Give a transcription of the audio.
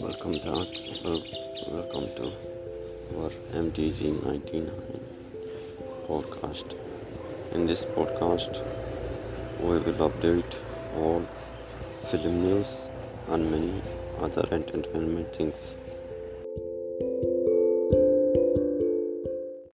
Welcome to welcome to our uh, MTG 99 podcast. In this podcast, we will update all film news and many other entertainment things.